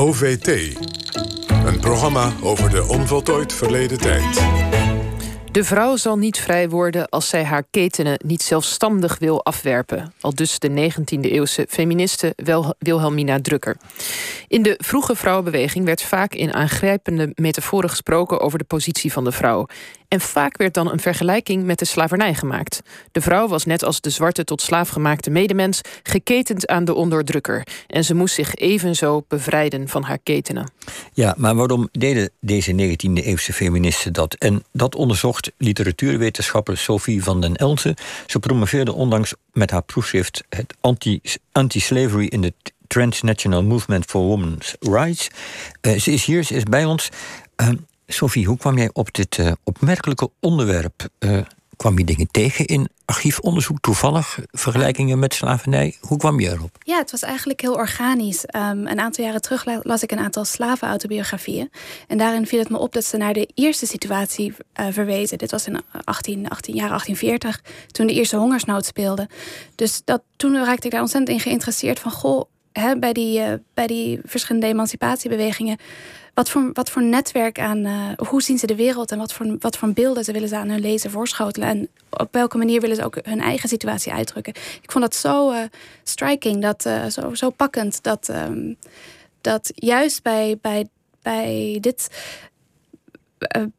OVT. Een programma over de onvoltooid verleden tijd. De vrouw zal niet vrij worden als zij haar ketenen niet zelfstandig wil afwerpen. Al dus de 19e-eeuwse feministe Wilhelmina Drucker. In de vroege vrouwenbeweging werd vaak in aangrijpende metaforen gesproken over de positie van de vrouw. En vaak werd dan een vergelijking met de slavernij gemaakt. De vrouw was net als de zwarte tot slaaf gemaakte medemens geketend aan de onderdrukker. En ze moest zich evenzo bevrijden van haar ketenen. Ja, maar waarom deden deze 19e-eeuwse feministen dat? En dat onderzocht literatuurwetenschapper Sophie van den Elzen. Ze promoveerde onlangs met haar proefschrift het anti-slavery in de Transnational Movement for Women's Rights. Uh, ze is hier, ze is bij ons. Uh, Sophie, hoe kwam jij op dit uh, opmerkelijke onderwerp? kwam je dingen tegen in archiefonderzoek, toevallig vergelijkingen met slavernij? Hoe kwam je erop? Ja, het was eigenlijk heel organisch. Um, een aantal jaren terug las ik een aantal slavenautobiografieën. En daarin viel het me op dat ze naar de eerste situatie uh, verwezen. Dit was in 18, 18 jaar 1840, toen de eerste hongersnood speelde. Dus dat, toen raakte ik daar ontzettend in geïnteresseerd van... goh, hè, bij, die, bij die verschillende emancipatiebewegingen wat voor, wat voor netwerk aan, uh, hoe zien ze de wereld en wat voor, wat voor beelden ze willen ze aan hun lezer voorschotelen en op welke manier willen ze ook hun eigen situatie uitdrukken. Ik vond dat zo uh, striking, dat, uh, zo, zo pakkend, dat, um, dat juist bij, bij, bij dit.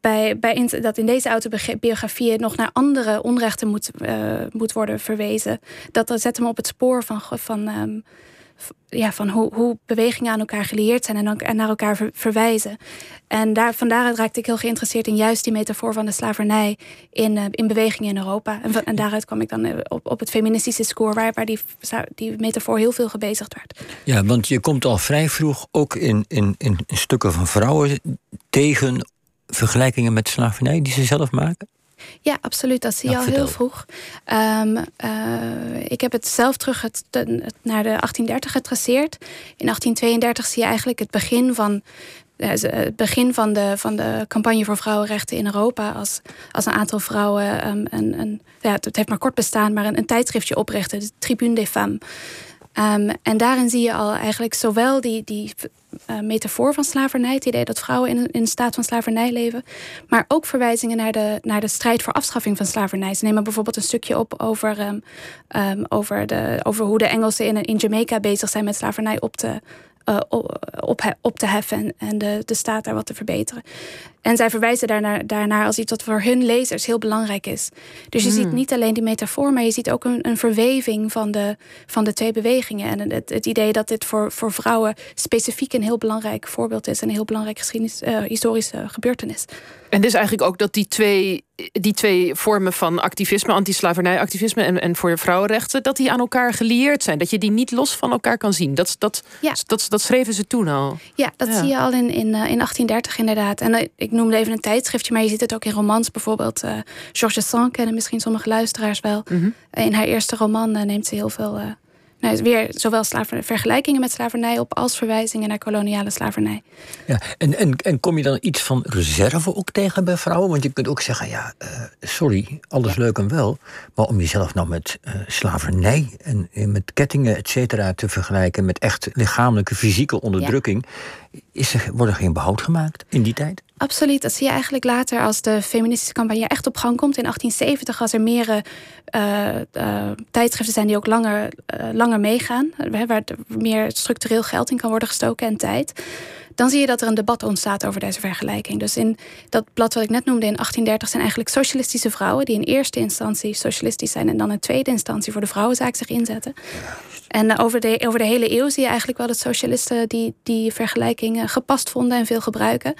Bij, bij dat in deze autobiografie nog naar andere onrechten moet, moet worden verwezen. Dat, dat zet hem op het spoor van, van um, ja, van hoe, hoe bewegingen aan elkaar gelieerd zijn en, ook, en naar elkaar verwijzen. En daar, van raakte ik heel geïnteresseerd in juist die metafoor van de slavernij in, uh, in bewegingen in Europa. En, en, daaruit kwam ik dan eh, op, op het feministische score, waar, waar die, die metafoor heel veel gebezigd werd. Ja, want je komt al vrij vroeg ook in, in, in stukken van vrouwen tegen vergelijkingen met slavernij die ze zelf maken? Ja, absoluut. Dat zie je al heel vroeg. Um, uh, ik heb het zelf terug het, naar de 1830 getraceerd. In 1832 zie je eigenlijk het begin van het begin van de, van de campagne voor vrouwenrechten in Europa. Als, als een aantal vrouwen, um, een, een, ja, het heeft maar kort bestaan, maar een, een tijdschriftje oprichten, de Tribune des Femmes. Um, en daarin zie je al eigenlijk zowel die, die uh, metafoor van slavernij, het idee dat vrouwen in, in staat van slavernij leven, maar ook verwijzingen naar de, naar de strijd voor afschaffing van slavernij. Ze nemen bijvoorbeeld een stukje op over, um, um, over, de, over hoe de Engelsen in, in Jamaica bezig zijn met slavernij op te, uh, op, op te heffen en de, de staat daar wat te verbeteren. En zij verwijzen daarnaar, daarnaar als iets wat voor hun lezers heel belangrijk is. Dus je ziet hmm. niet alleen die metafoor, maar je ziet ook een, een verweving van de, van de twee bewegingen. En het, het idee dat dit voor, voor vrouwen specifiek een heel belangrijk voorbeeld is. Een heel belangrijk geschiedenis, uh, historische gebeurtenis. En dus eigenlijk ook dat die twee, die twee vormen van activisme, anti-slavernij-activisme en, en voor vrouwenrechten, dat die aan elkaar gelieerd zijn. Dat je die niet los van elkaar kan zien. Dat, dat, ja. dat, dat, schreven ze toen al. Ja, dat zie je al in, in, in 1830 inderdaad. En eh, ik noemde even een tijdschriftje, maar je ziet het ook in romans. Bijvoorbeeld uh, Georges Sand kennen misschien sommige luisteraars wel. Mhm. In haar eerste roman uh, neemt ze heel veel nou, weer zowel vergelijkingen met slavernij op als verwijzingen naar koloniale slavernij. Ja, en, en, en kom je dan iets van reserve ook tegen bij vrouwen? Want je kunt ook zeggen, ja, uh, sorry, alles leuk en wel. Maar om jezelf nou met uh, slavernij en, en, met kettingen, et cetera, te vergelijken met echt lichamelijke, fysieke onderdrukking. Ja is er, wordt er geen behoud gemaakt in die tijd? Absoluut. Dat zie je eigenlijk later als de feministische campagne echt op gang komt. In 1870, als er meer uh, uh, tijdschriften zijn die ook langer, uh, langer meegaan. Waar meer structureel geld in kan worden gestoken en tijd. Dan zie je dat er een debat ontstaat over deze vergelijking. Dus in dat blad wat ik net noemde in 1830 zijn eigenlijk socialistische vrouwen die in eerste instantie socialistisch zijn en dan in tweede instantie voor de vrouwenzaak zich inzetten. En over de, over de hele eeuw zie je eigenlijk wel dat socialisten die, die vergelijking gepast vonden en veel gebruiken.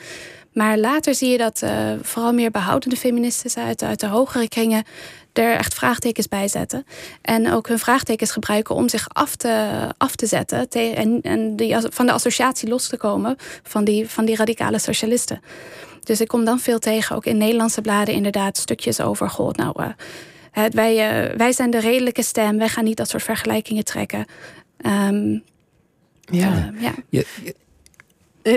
Maar later zie je dat uh, vooral meer behoudende feministen uit, uit de hogere kringen er echt vraagtekens bij zetten. En ook hun vraagtekens gebruiken om zich af te, af te zetten. en en die, van de associatie los te komen van die, van die radicale socialisten. Dus ik kom dan veel tegen, ook in Nederlandse bladen, inderdaad, stukjes over. God, nou, uh, wij, uh, wij zijn de redelijke stem, wij gaan niet dat soort vergelijkingen trekken. Um, ja. Uh, ja. Je,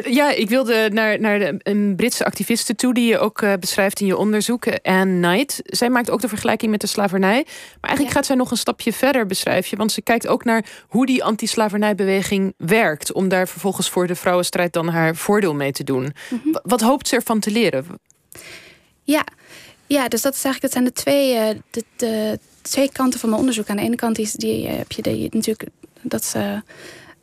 Ja, ik wilde naar, naar de, een Britse activiste toe... die je ook beschrijft in je onderzoek, Anne Knight. Zij maakt ook de vergelijking met de slavernij. Maar eigenlijk gaat zij nog een stapje verder, beschrijf je. Want ze kijkt ook naar hoe die anti-slavernijbeweging werkt... om daar vervolgens voor de vrouwenstrijd dan haar voordeel mee te doen. Mhm. Wat hoopt ze ervan te leren? Ja, ja, dus dat is eigenlijk, dat zijn de twee, uh, de, de, twee kanten van mijn onderzoek. Aan de ene kant die, die heb je de, natuurlijk dat ze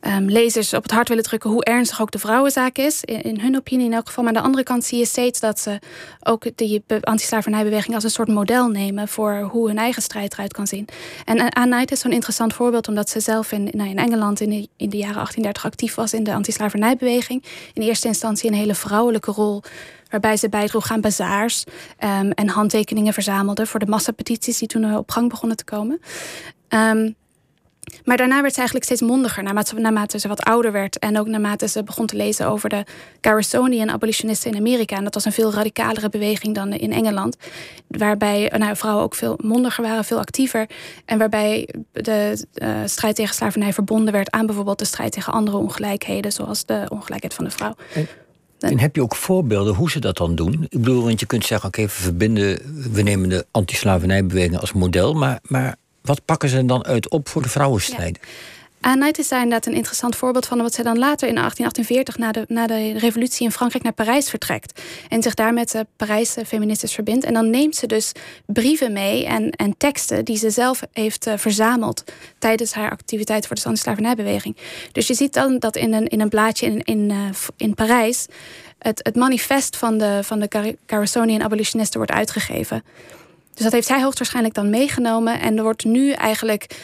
um, lezers op het hart willen drukken hoe ernstig ook de vrouwenzaak is. In, hun opinie in elk geval. Maar aan de andere kant zie je steeds dat ze ook die anti-slavernijbeweging als een soort model nemen voor hoe hun eigen strijd eruit kan zien. En Knight is zo'n interessant voorbeeld, omdat ze zelf in, nou, in Engeland in de, in de jaren 1830 actief was in de anti-slavernijbeweging. In eerste instantie een hele vrouwelijke rol waarbij ze bijdroeg aan bazaars um, en handtekeningen verzamelde voor de massapetities die toen op gang begonnen te komen. Um, maar daarna werd ze eigenlijk steeds mondiger, naarmate, naarmate ze wat ouder werd. En ook naarmate ze begon te lezen over de Garrisonian abolitionisten in Amerika. En dat was een veel radicalere beweging dan in Engeland. Waarbij nou, vrouwen ook veel mondiger waren, veel actiever. En waarbij de uh, strijd tegen slavernij verbonden werd aan bijvoorbeeld de strijd tegen andere ongelijkheden, zoals de ongelijkheid van de vrouw. En heb je ook voorbeelden hoe ze dat dan doen? Ik bedoel, want je kunt zeggen, oké, we verbinden, we nemen de anti-slavernijbeweging als model, maar, maar wat pakken ze dan uit op voor de vrouwenstrijd? Ja. Anait is daar inderdaad een interessant voorbeeld van wat zij dan later in 1848 na de, na de revolutie in Frankrijk naar Parijs vertrekt. En zich daar met de Parijse feministes verbindt. En dan neemt ze dus brieven mee en, en teksten die ze zelf heeft uh, verzameld tijdens haar activiteit voor de anti-slavernijbeweging. Dus je ziet dan dat in een, in een blaadje in, in, uh, in Parijs het, het manifest van de, van de Garrisonian abolitionisten wordt uitgegeven. Dus dat heeft zij hoogstwaarschijnlijk dan meegenomen. En er wordt nu eigenlijk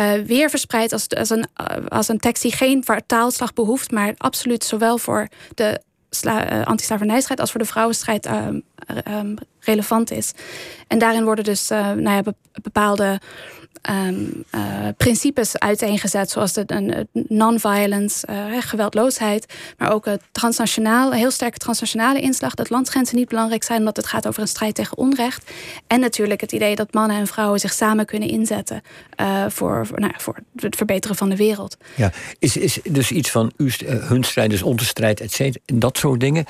uh, weer verspreid als, als, een, uh, als een tekst die geen taalslag behoeft, maar absoluut zowel voor de uh, anti-slavernijstrijd als voor de vrouwenstrijd ehm, ehm, relevant is. En daarin worden dus nou ja, bepaalde um, uh, principes uiteengezet, zoals de non-violence, uh, geweldloosheid, maar ook het transnationaal, heel sterke transnationale inslag, dat landsgrenzen niet belangrijk zijn, omdat het gaat over een strijd tegen onrecht. En natuurlijk het idee dat mannen en vrouwen zich samen kunnen inzetten uh, voor, nou, voor het verbeteren van de wereld. Ja, is, is dus iets van hun strijd, dus onze strijd, et cetera, dat soort dingen.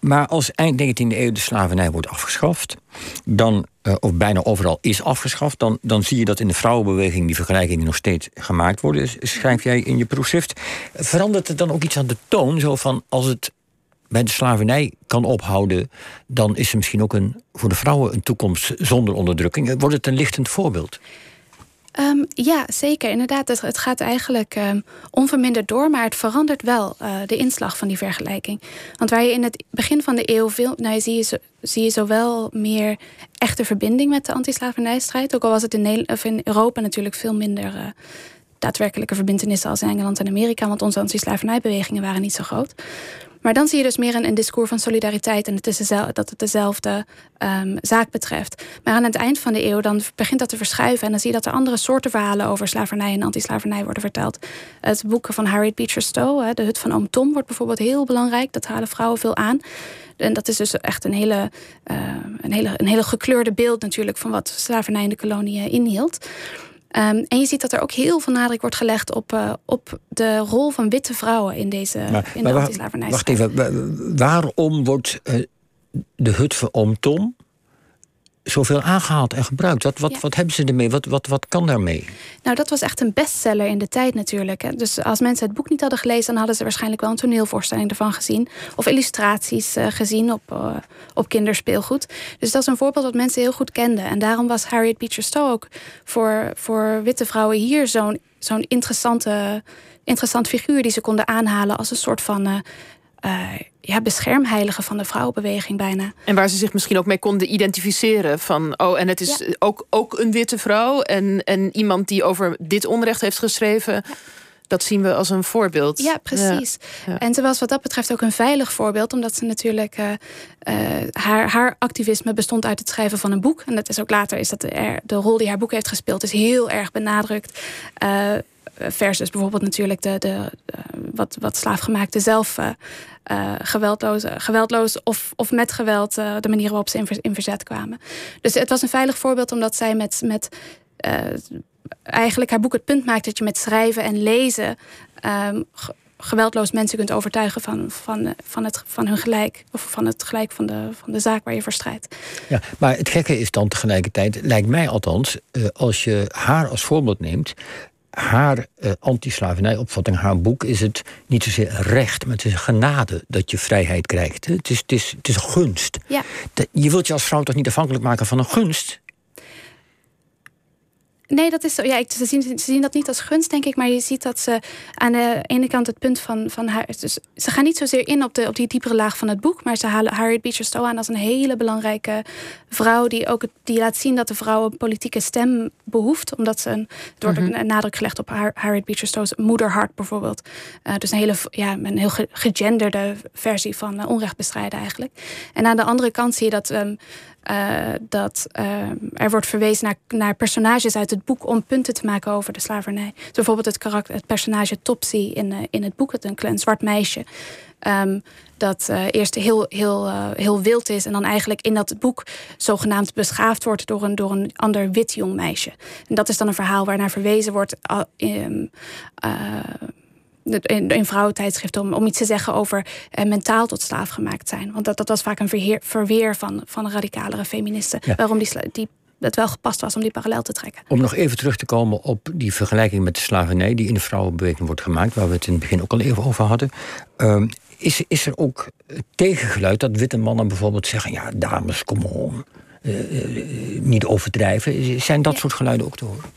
Maar als eind 19e eeuw de slavernij wordt afgeschaft, dan, uh, of bijna overal is afgeschaft, dan, dan zie je dat in de vrouwenbeweging die vergelijkingen nog steeds gemaakt worden. Schrijf jij in je proefschrift. Verandert het dan ook iets aan de toon? Zo van als het bij de slavernij kan ophouden, dan is er misschien ook een, voor de vrouwen een toekomst zonder onderdrukking. Wordt het een lichtend voorbeeld? Um, ja, zeker. Inderdaad, het, het gaat eigenlijk um, onverminderd door, maar het verandert wel uh, de inslag van die vergelijking. Want waar je in het begin van de eeuw veel, nou, zie, je zo, zie je zowel meer echte verbinding met de antislavernijstrijd, ook al was het in, Europa natuurlijk veel minder uh, daadwerkelijke verbindenissen als in Engeland en Amerika, want onze antislavernijbewegingen waren niet zo groot. Maar dan zie je dus meer een, discours van solidariteit en dat het dezelfde um, zaak betreft. Maar aan het eind van de eeuw dan begint dat te verschuiven en dan zie je dat er andere soorten verhalen over slavernij en antislavernij worden verteld. Het boek van Harriet Beecher Stowe, De Hut van Oom Tom, wordt bijvoorbeeld heel belangrijk. Dat halen vrouwen veel aan. En dat is dus echt een hele, uh, een hele, een hele gekleurde beeld natuurlijk van wat slavernij in de kolonie inhield. Um, en je ziet dat er ook heel veel nadruk wordt gelegd op, uh, op de rol van witte vrouwen in deze maar, in de antislavernij. Wacht even, waarom wordt uh, de hut van Oom Tom zoveel aangehaald en gebruikt? Wat, wat, wat hebben ze ermee? Wat, wat, wat kan daarmee? Nou, dat was echt een bestseller in de tijd natuurlijk. Dus als mensen het boek niet hadden gelezen, dan hadden ze waarschijnlijk wel een toneelvoorstelling ervan gezien. Of illustraties uh, gezien op, uh, op kinderspeelgoed. Dus dat is een voorbeeld wat mensen heel goed kenden. En daarom was Harriet Beecher Stowe ook voor, voor witte vrouwen hier zo'n zo'n interessante, interessant figuur die ze konden aanhalen als een soort van. Uh, uh, ja, beschermheilige van de vrouwenbeweging bijna. En waar ze zich misschien ook mee konden identificeren. Van, oh, en het is ook, ook een witte vrouw. En, en iemand die over dit onrecht heeft geschreven. Dat zien we als een voorbeeld. Ja, precies. En ze was wat dat betreft ook een veilig voorbeeld, omdat ze natuurlijk uh, uh, haar, haar activisme bestond uit het schrijven van een boek. En dat is ook later is dat de, de rol die haar boek heeft gespeeld, is heel erg benadrukt. Uh, versus bijvoorbeeld natuurlijk de, de, wat, wat slaafgemaakte zelf uh, geweldloos, geweldloos of, of met geweld de manier waarop ze in, in, verzet kwamen. Dus het was een veilig voorbeeld omdat zij met, met eigenlijk haar boek het punt maakt dat je met schrijven en lezen um, geweldloos mensen kunt overtuigen van, van, van, het, van hun gelijk. Of van het gelijk van de, van de zaak waar je voor strijdt. Ja, maar het gekke is dan tegelijkertijd, lijkt mij althans, eh, als je haar als voorbeeld neemt haar uh, anti-slavernijopvatting, haar boek, is het niet zozeer recht, maar het is genade dat je vrijheid krijgt. Het is, het is, het is een gunst. Ja. je wilt je als vrouw toch niet afhankelijk maken van een gunst? Nee, dat is zo. Ja, ze, zien, ze zien dat niet als gunst, denk ik. Maar je ziet dat ze aan de ene kant het punt van, van haar. Dus ze gaan niet zozeer in op, de, op die diepere laag van het boek. Maar ze halen Harriet Beecher Stowe aan als een hele belangrijke vrouw. Die ook die laat zien dat de vrouw een politieke stem behoeft. Omdat ze een. Het wordt mm een nadruk gelegd op Harriet Beecher Stowe's moederhart bijvoorbeeld. Uh, dus een hele ja, een heel gegenderde versie van uh, onrecht bestrijden eigenlijk. En aan de andere kant zie je dat. Um, uh, dat uh, er wordt verwezen naar, naar personages uit het boek om punten te maken over de slavernij. Dus bijvoorbeeld het, karakter, het personage Topsy in, uh, in het boek, het een klein zwart meisje. Um, dat eerst heel, heel, heel wild is en dan eigenlijk in dat boek zogenaamd beschaafd wordt door een, door een ander wit jong meisje. En dat is dan een verhaal waarnaar verwezen wordt. Um, in, vrouwentijdschriften om, om iets te zeggen over eh, mentaal tot slaaf gemaakt zijn. Want dat, dat was vaak een verheer, verweer van, van radicalere feministen. Waarom die, die het wel gepast was om die parallel te trekken. Om nog even terug te komen op die vergelijking met de slavernij die in de vrouwenbeweging wordt gemaakt, waar we het in het begin ook al even over hadden. Uh, is, is er ook tegengeluid dat witte mannen bijvoorbeeld zeggen: ja, dames, kom on, uh, uh, niet overdrijven? Zijn dat soort geluiden ook te horen?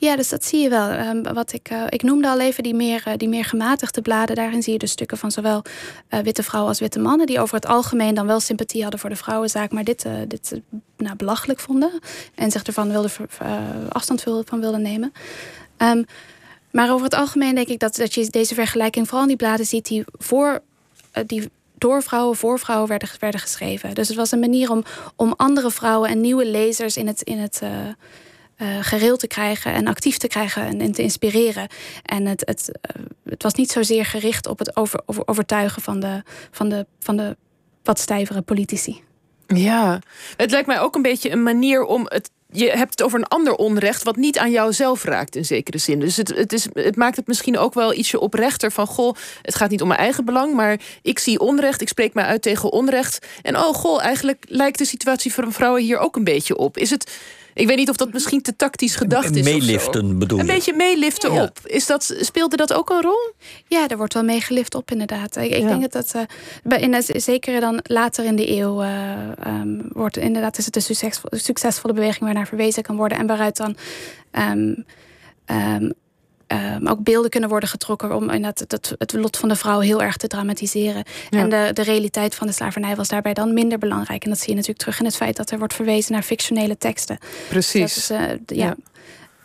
Ja, dus dat zie je wel. Um, wat ik, uh, ik noemde al even die meer, uh, die meer gematigde bladen. Daarin zie je dus stukken van zowel uh, witte vrouwen als witte mannen. Die over het algemeen dan wel sympathie hadden voor de vrouwenzaak. Maar dit, dit nou, belachelijk vonden. En zich ervan wilde afstand van wilden nemen. Um, maar over het algemeen denk ik dat, dat je deze vergelijking vooral in die bladen ziet die voor die door vrouwen voor vrouwen werden, werden geschreven. Dus het was een manier om, om andere vrouwen en nieuwe lezers in het, in het uh, te krijgen en actief te krijgen en, te inspireren. En het, het, uh, het was niet zozeer gericht op het over, over, overtuigen van de, van, de, van de wat stijvere politici. Ja, het lijkt mij ook een beetje een manier om het je hebt het over een ander onrecht wat niet aan jou zelf raakt in zekere zin. Dus het, het, is, het maakt het misschien ook wel ietsje oprechter van... goh, het gaat niet om mijn eigen belang, maar ik zie onrecht... ik spreek mij uit tegen onrecht. En oh, goh, eigenlijk lijkt de situatie een vrouwen hier ook een beetje op. Is het ik weet niet of dat misschien te tactisch gedacht is. Meeliften bedoel je? Een beetje meeliften op. Is dat, speelde dat ook een rol? Ja, er wordt wel meegelift op inderdaad. Ik, ik denk dat dat, uh, bij, in, zeker dan later in de eeuw, uh, um, wordt inderdaad is het een succesvolle, succesvolle beweging waarnaar verwezen kan worden en waaruit dan um, um, um, ook beelden kunnen worden getrokken om inderdaad het, het lot van de vrouw heel erg te dramatiseren. En de, de realiteit van de slavernij was daarbij dan minder belangrijk. En dat zie je natuurlijk terug in het feit dat er wordt verwezen naar fictionele teksten. Precies. Dus is, uh, ja.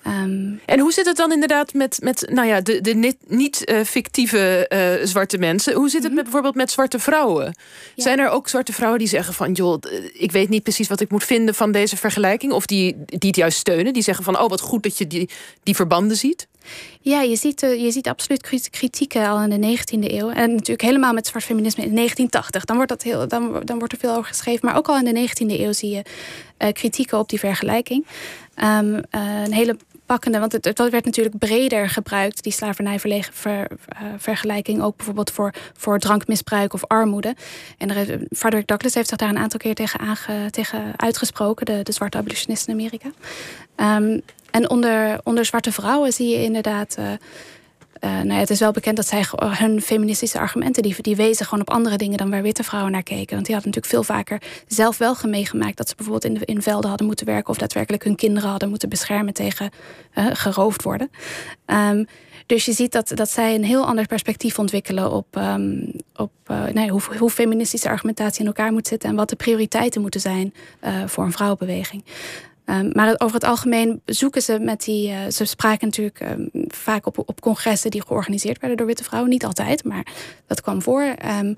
Um, en hoe zit het dan inderdaad met, met nou ja, de, de niet-fictieve uh, uh, zwarte mensen? Hoe zit het mhm. met, bijvoorbeeld met zwarte vrouwen? Ja. Zijn er ook zwarte vrouwen die zeggen van... joh, ik weet niet precies wat ik moet vinden van deze vergelijking... of die, die het juist steunen, die zeggen van... oh, wat goed dat je die, die verbanden ziet? Ja, je ziet, uh, je ziet absoluut kritieken al in de 19e eeuw. En natuurlijk helemaal met zwart feminisme in 1980. Dan wordt, dat heel, dan, dan wordt er veel over geschreven. Maar ook al in de 19e eeuw zie je uh, kritieken op die vergelijking. Um, uh, een hele pakkende, want het, het, werd natuurlijk breder gebruikt, die slavernijvergelijking, ook bijvoorbeeld voor, voor drankmisbruik of armoede. En er, Frederick Douglass heeft zich daar een aantal keer tegen, tegen uitgesproken, de, zwarte abolitionisten in Amerika. Um, en onder, onder zwarte vrouwen zie je inderdaad. Uh, uh, nou ja, het is wel bekend dat zij hun feministische argumenten die, die wezen gewoon op andere dingen dan waar witte vrouwen naar keken. Want die hadden natuurlijk veel vaker zelf wel meegemaakt dat ze bijvoorbeeld in, in velden hadden moeten werken of daadwerkelijk hun kinderen hadden moeten beschermen tegen uh, geroofd worden. Um, dus je ziet dat, dat zij een heel ander perspectief ontwikkelen op, um, op nee, hoe, hoe feministische argumentatie in elkaar moet zitten en wat de prioriteiten moeten zijn voor een vrouwenbeweging. Um, maar over het algemeen zoeken ze met die. Uh, ze spraken natuurlijk um, vaak op, op congressen die georganiseerd werden door witte vrouwen. Niet altijd, maar dat kwam voor. Um,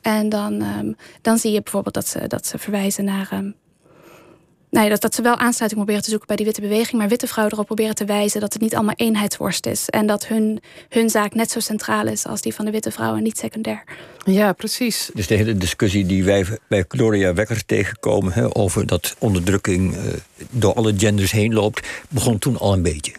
en dan, dan zie je bijvoorbeeld dat ze, dat ze verwijzen naar nou ja, dat, dat ze wel aansluiting proberen te zoeken bij die witte beweging, maar witte vrouwen erop proberen te wijzen dat het niet allemaal eenheidsworst is. En dat hun, hun zaak net zo centraal is als die van de witte vrouwen, niet secundair. Ja, precies. Dus de hele discussie die wij bij Gloria Wekker tegenkomen hè, over dat onderdrukking uh, door alle genders heen loopt, begon toen al een beetje.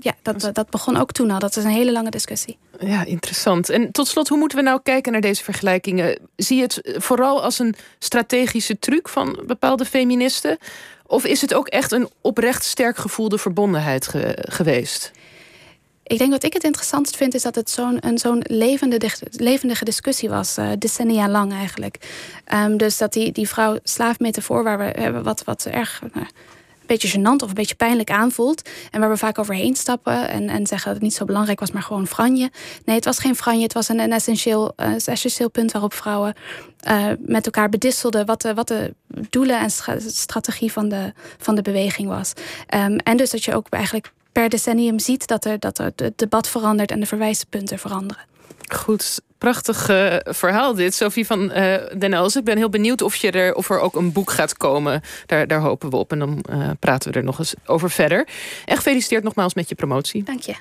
Ja, dat, dat begon ook toen al. Dat is een hele lange discussie. Ja, interessant. En tot slot, hoe moeten we nou kijken naar deze vergelijkingen? Zie je het vooral als een strategische truc van bepaalde feministen? Of is het ook echt een oprecht sterk gevoelde verbondenheid geweest? Ik denk wat ik het interessantst vind, is dat het zo'n zo'n levendige, levendige discussie was, uh, decennia lang eigenlijk. Um, dus dat die, die vrouw slaafmetafoor, waar we hebben wat, wat erg. Uh, beetje gênant of een beetje pijnlijk aanvoelt. En waar we vaak overheen stappen en, en zeggen dat het niet zo belangrijk was, maar gewoon franje. Nee, het was geen franje. Het was een, een essentieel, uh, essentieel punt waarop vrouwen uh, met elkaar bedisselden wat de, wat de doelen en strategie van de, van de beweging was. Um, en dus dat je ook eigenlijk per decennium ziet dat, er, dat er het debat verandert en de verwijspunten veranderen. Goed, prachtig uh, verhaal dit, Sophie van uh, Den Elzen. Ik ben heel benieuwd of, je er, of er ook een boek gaat komen. Daar, daar hopen we op en dan uh, praten we er nog eens over verder. En gefeliciteerd nogmaals met je promotie. Dank je.